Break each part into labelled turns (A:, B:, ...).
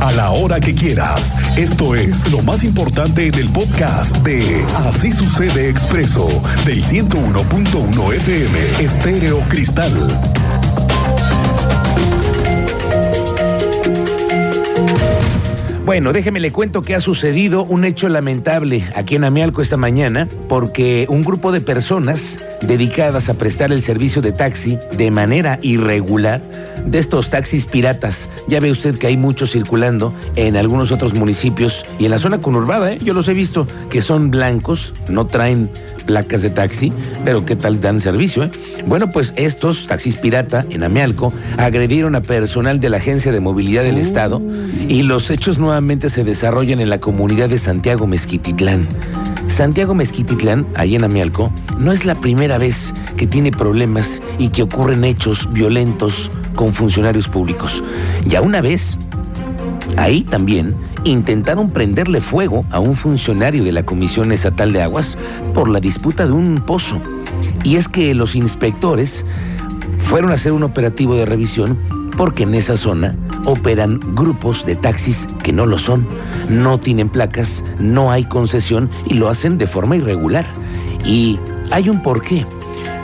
A: a la hora que quieras. Esto es lo más importante en el podcast de Así sucede expreso del 101.1 FM Estéreo Cristal.
B: Bueno, déjeme le cuento que ha sucedido un hecho lamentable aquí en Amialco esta mañana, porque un grupo de personas dedicadas a prestar el servicio de taxi de manera irregular, de estos taxis piratas, ya ve usted que hay muchos circulando en algunos otros municipios y en la zona conurbada, ¿eh? yo los he visto, que son blancos, no traen placas de taxi, pero ¿qué tal dan servicio? Eh? Bueno, pues estos taxis pirata en Amealco agredieron a personal de la Agencia de Movilidad del Estado y los hechos nuevamente se desarrollan en la comunidad de Santiago Mezquititlán. Santiago Mezquititlán, ahí en Amealco, no es la primera vez que tiene problemas y que ocurren hechos violentos con funcionarios públicos. Ya una vez, ahí también intentaron prenderle fuego a un funcionario de la Comisión Estatal de Aguas por la disputa de un pozo. Y es que los inspectores fueron a hacer un operativo de revisión porque en esa zona operan grupos de taxis que no lo son, no tienen placas, no hay concesión y lo hacen de forma irregular. Y hay un porqué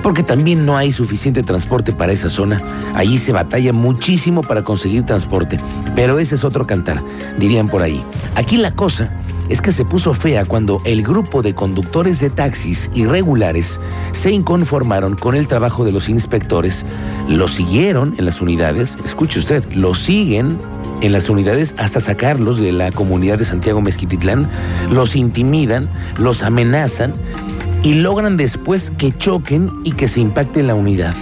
B: porque también no hay suficiente transporte para esa zona. Allí se batalla muchísimo para conseguir transporte, pero ese es otro cantar, dirían por ahí. Aquí la cosa es que se puso fea cuando el grupo de conductores de taxis irregulares se inconformaron con el trabajo de los inspectores, lo siguieron en las unidades, escuche usted, lo siguen en las unidades hasta sacarlos de la comunidad de Santiago Mezquititlán, los intimidan, los amenazan y logran después que choquen y que se impacte la unidad.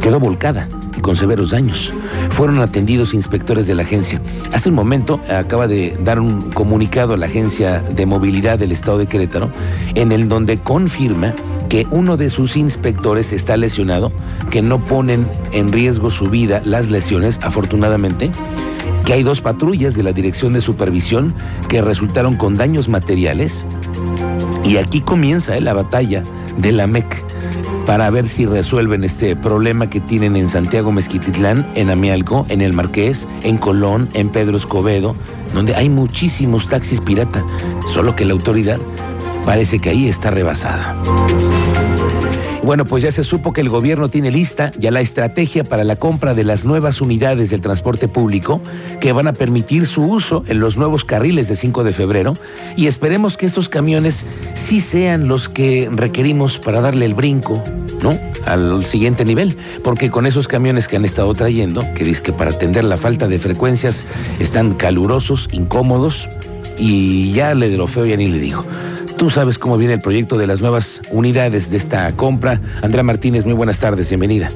B: Quedó volcada y con severos daños. Fueron atendidos inspectores de la agencia. Hace un momento acaba de dar un comunicado a la Agencia de Movilidad del Estado de Querétaro en el donde confirma que uno de sus inspectores está lesionado, que no ponen en riesgo su vida las lesiones, afortunadamente, que hay dos patrullas de la Dirección de Supervisión que resultaron con daños materiales y aquí comienza eh, la batalla de la MEC para ver si resuelven este problema que tienen en Santiago Mezquititlán, en Amialco, en El Marqués, en Colón, en Pedro Escobedo, donde hay muchísimos taxis pirata, solo que la autoridad parece que ahí está rebasada. Bueno, pues ya se supo que el gobierno tiene lista ya la estrategia para la compra de las nuevas unidades del transporte público que van a permitir su uso en los nuevos carriles de 5 de febrero y esperemos que estos camiones sí sean los que requerimos para darle el brinco, ¿no? Al siguiente nivel, porque con esos camiones que han estado trayendo, que dice que para atender la falta de frecuencias están calurosos, incómodos y ya le de lo feo ya ni le digo. Tú sabes cómo viene el proyecto de las nuevas unidades de esta compra. Andrea Martínez, muy buenas tardes, bienvenida.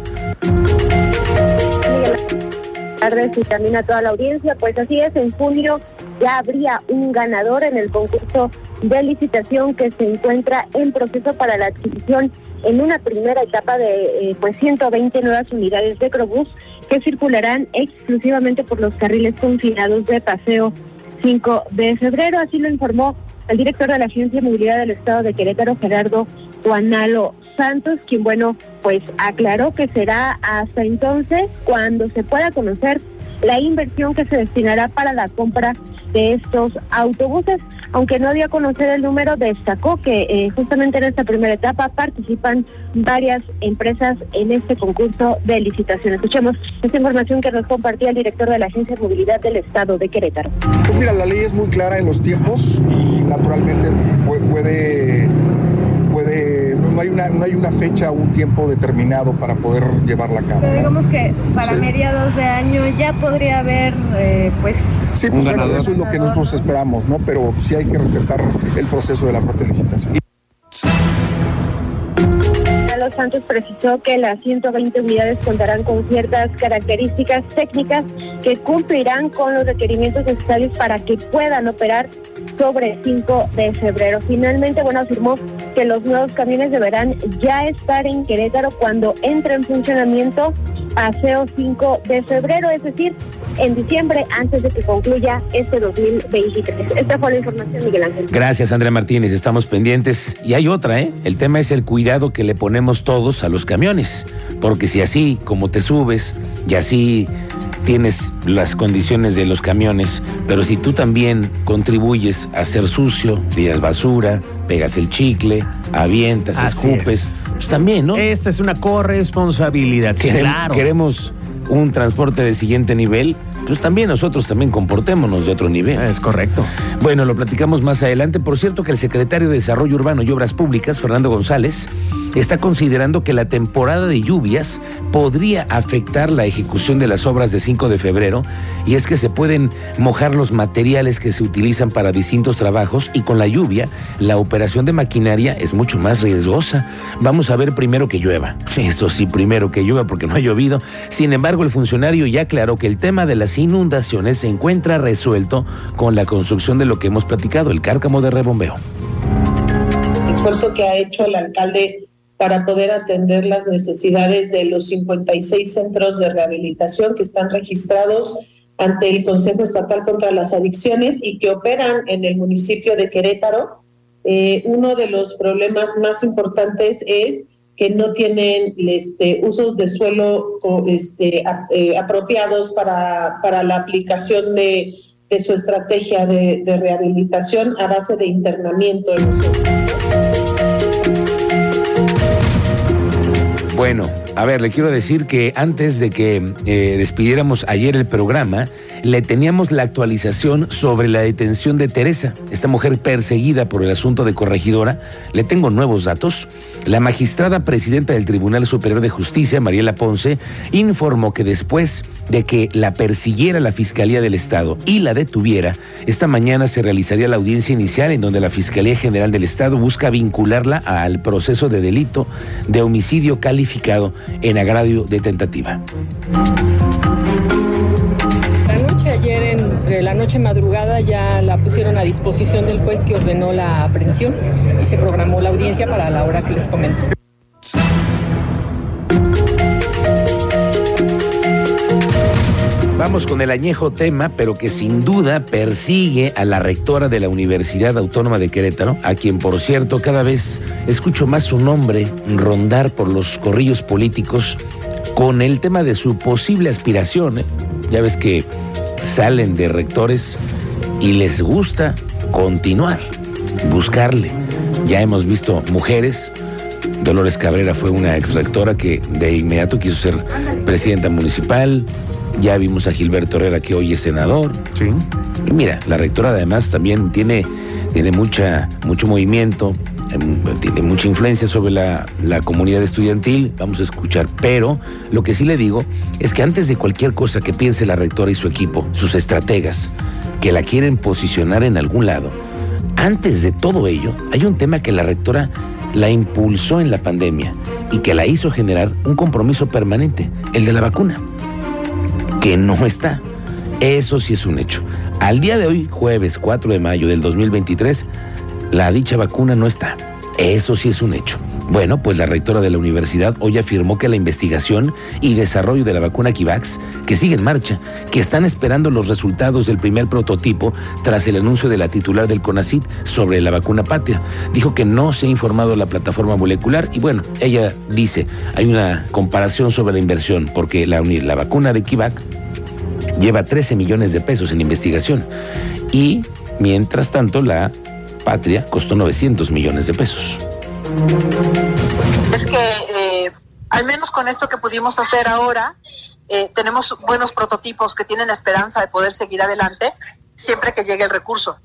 C: Buenas tardes y también a toda la audiencia. Pues así es, en junio ya habría un ganador en el concurso de licitación que se encuentra en proceso para la adquisición en una primera etapa de eh, pues 120 nuevas unidades de Crobús que circularán exclusivamente por los carriles confinados de paseo 5 de febrero, así lo informó el director de la Agencia de Movilidad del Estado de Querétaro, Gerardo Juanalo Santos, quien, bueno, pues aclaró que será hasta entonces cuando se pueda conocer la inversión que se destinará para la compra de estos autobuses. Aunque no dio a conocer el número, destacó que eh, justamente en esta primera etapa participan varias empresas en este concurso de licitación. Escuchemos esta información que nos compartía el director de la Agencia de Movilidad del Estado de Querétaro.
D: Pues mira, la ley es muy clara en los tiempos y naturalmente puede puede, no hay una, no hay una fecha o un tiempo determinado para poder llevarla a cabo.
E: Pero digamos que para
D: Sí.
E: mediados de año ya podría haber, eh, pues,
D: Sí, pues bueno, eso es lo que nosotros esperamos, ¿no? Pero sí hay que respetar el proceso de la propia licitación.
C: Carlos Santos precisó que las 120 unidades contarán con ciertas características técnicas que cumplirán con los requerimientos necesarios para que puedan operar sobre el 5 de febrero. Finalmente, bueno, afirmó que los nuevos camiones deberán ya estar en Querétaro cuando entre en funcionamiento paseo 5 de febrero, es decir, en diciembre antes de que concluya este 2023. Esta fue la información, Miguel Ángel.
B: Gracias, Andrea Martínez. Estamos pendientes. Y hay otra, ¿eh? El tema es el cuidado que le ponemos todos a los camiones. Porque si así, como te subes, y así tienes las condiciones de los camiones, pero si tú también contribuyes a hacer sucio, tiras basura, pegas el chicle, avientas,
F: Así
B: escupes,
F: es.
B: pues también, ¿no?
F: Esta es una corresponsabilidad. sí,
B: Querem-
F: claro.
B: Queremos un transporte de siguiente nivel, pues también nosotros también comportémonos de otro nivel.
F: Es correcto.
B: Bueno, lo platicamos más adelante. Por cierto, que el secretario de Desarrollo Urbano y Obras Públicas, Fernando González, está considerando que la temporada de lluvias podría afectar la ejecución de las obras de 5 de febrero y es que se pueden mojar los materiales que se utilizan para distintos trabajos y con la lluvia la operación de maquinaria es mucho más riesgosa. Vamos a ver primero que llueva. Eso sí, primero que llueva porque no ha llovido. Sin embargo, el funcionario ya aclaró que el tema de las inundaciones se encuentra resuelto con la construcción de lo que hemos platicado, el cárcamo de rebombeo.
G: esfuerzo que ha hecho el alcalde para poder atender las necesidades de los 56 centros de rehabilitación que están registrados ante el Consejo Estatal contra las Adicciones y que operan en el municipio de Querétaro. Eh, uno de los problemas más importantes es que no tienen este, usos de suelo este, eh, apropiados para, para la aplicación de, de su estrategia de, de rehabilitación a base de internamiento en los
B: Bueno, a ver, le quiero decir que antes de que eh, despidiéramos ayer el programa, le teníamos la actualización sobre la detención de Teresa, esta mujer perseguida por el asunto de corregidora. Le tengo nuevos datos. La magistrada presidenta del Tribunal Superior de Justicia, Mariela Ponce, informó que después de que la persiguiera la Fiscalía del Estado y la detuviera, esta mañana se realizaría la audiencia inicial en donde la Fiscalía General del Estado busca vincularla al proceso de delito de homicidio calificado en agravio de tentativa.
H: La noche madrugada, ya la pusieron a disposición del juez que ordenó la aprehensión y se programó la audiencia para la hora que les comento.
B: Vamos con el añejo tema, pero que sin duda persigue a la rectora de la Universidad Autónoma de Querétaro, a quien por cierto cada vez escucho más su nombre rondar por los corrillos políticos con el tema de su posible aspiración. ¿eh? Ya ves que salen de rectores y les gusta continuar, buscarle. Ya hemos visto mujeres Dolores Cabrera fue una ex rectora que de inmediato quiso ser presidenta municipal. Ya vimos a Gilberto Herrera que hoy es senador.
F: Sí.
B: Y mira, la rectora además también tiene, tiene mucha, mucho movimiento, tiene mucha influencia sobre la, la comunidad estudiantil. Vamos a escuchar. Pero lo que sí le digo es que antes de cualquier cosa que piense la rectora y su equipo, sus estrategas, que la quieren posicionar en algún lado, antes de todo ello, hay un tema que la rectora la impulsó en la pandemia y que la hizo generar un compromiso permanente, el de la vacuna, que no está. Eso sí es un hecho. Al día de hoy, jueves 4 de mayo del 2023, la dicha vacuna no está. Eso sí es un hecho. Bueno, pues la rectora de la universidad hoy afirmó que la investigación y desarrollo de la vacuna Kivax, que sigue en marcha, que están esperando los resultados del primer prototipo tras el anuncio de la titular del CONACIT sobre la vacuna patria. Dijo que no se ha informado la plataforma molecular y bueno, ella dice, hay una comparación sobre la inversión, porque la, la vacuna de Kivac lleva 13 millones de pesos en investigación y mientras tanto la patria costó 900 millones de pesos.
I: es que eh, al menos con esto que pudimos hacer ahora, eh, tenemos buenos prototipos que tienen la esperanza de poder seguir adelante siempre que llegue el recurso.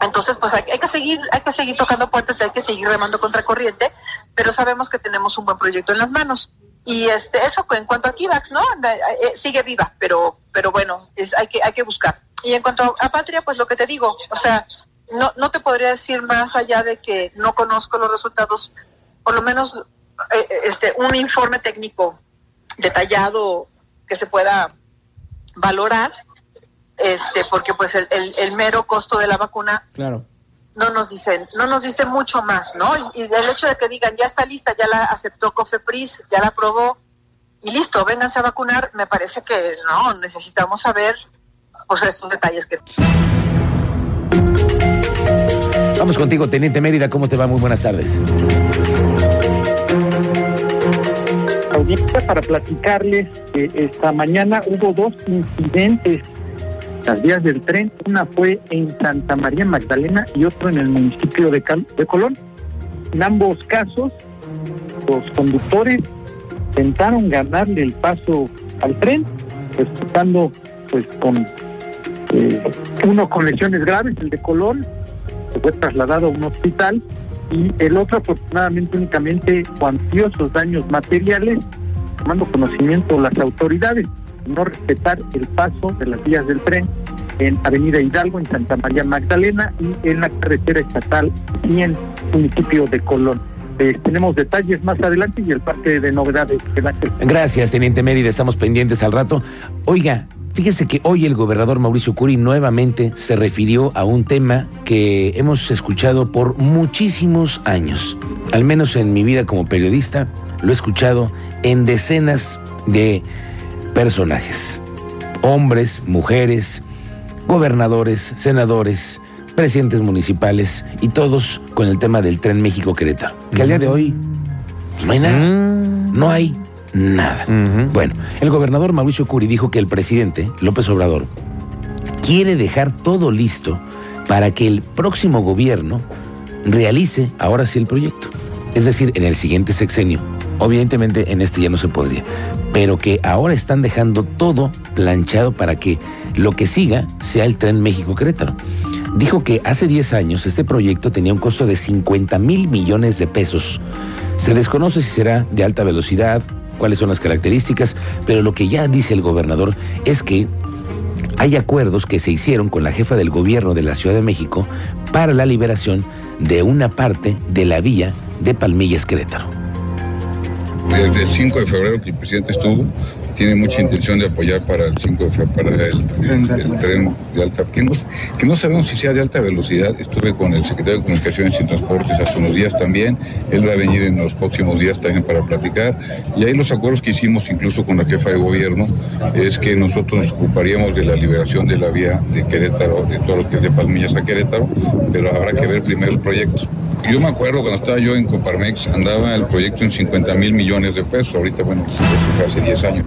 I: Entonces, pues hay, hay que seguir, hay que seguir tocando puertas, y hay que seguir remando contra corriente, pero sabemos que tenemos un buen proyecto en las manos. Y este, eso en cuanto a Kivax, ¿no? Eh, eh, sigue viva, pero, pero bueno, es, hay que, hay que buscar. Y en cuanto a Patria, pues lo que te digo, o sea, no, no te podría decir más allá de que no conozco los resultados, por lo menos eh, este, un informe técnico detallado que se pueda valorar, este, porque pues el, el, el mero costo de la vacuna
F: Claro.
I: no nos dicen, no nos dice mucho más, ¿no? Y, y el hecho de que digan ya está lista, ya la aceptó Cofepris, ya la aprobó y listo, vénganse a vacunar, me parece que no, necesitamos saber pues estos detalles que
B: Vamos contigo, Teniente Mérida, ¿cómo te va? Muy buenas tardes.
J: audiencia para platicarles que esta mañana hubo dos incidentes las vías del tren. Una fue en Santa María Magdalena y otro en el municipio de, de Colón. En ambos casos, los conductores intentaron ganarle el paso al tren, resultando pues con eh, uno con lesiones graves, el de Colón, fue trasladado a un hospital, y el otro afortunadamente únicamente cuantiosos daños materiales, tomando conocimiento las autoridades, no respetar el paso de las vías del tren en Avenida Hidalgo, en Santa María Magdalena y en la carretera estatal 100, municipio de Colón. Eh, tenemos detalles más adelante y el parte de novedades.
B: Gracias, Teniente Mérida. Estamos pendientes al rato. Oiga, fíjese que hoy el gobernador Mauricio Curi nuevamente se refirió a un tema que hemos escuchado por muchísimos años. Al menos en mi vida como periodista, lo he escuchado en decenas de personajes. Hombres, mujeres, gobernadores, senadores, presidentes municipales y todos con el tema del tren México-Querétaro. Que al día de hoy pues, no hay nada. Mm. No hay nada. Bueno, el gobernador Mauricio Curi dijo que el presidente López Obrador quiere dejar todo listo para que el próximo gobierno realice ahora sí el proyecto. Es decir, en el siguiente sexenio. Obviamente en este ya no se podría. Pero que ahora están dejando todo planchado para que lo que siga sea el tren México-Querétaro dijo que hace 10 años este proyecto tenía un costo de 50 mil millones de pesos. Se desconoce si será de alta velocidad, cuáles son las características, pero lo que ya dice el gobernador es que hay acuerdos que se hicieron con la jefa del gobierno de la Ciudad de México para la liberación de una parte de la vía de Palmillas Querétaro.
K: Desde el 5 de febrero que el presidente estuvo, tiene mucha intención de apoyar para el 5 de para el, tren de alta, que no, que no sabemos si sea de alta velocidad. Estuve con el secretario de Comunicaciones y Transportes hace unos días también. Él va a venir en los próximos días también para platicar. Y ahí los acuerdos que hicimos incluso con la jefa de gobierno es que nosotros nos ocuparíamos de la liberación de la vía de Querétaro, de todo lo que es de Palmillas a Querétaro, pero habrá que ver primero el proyecto. Yo me acuerdo cuando estaba yo en Coparmex, andaba el proyecto en 50 mil millones de pesos. Ahorita, bueno, eso fue hace 10 años.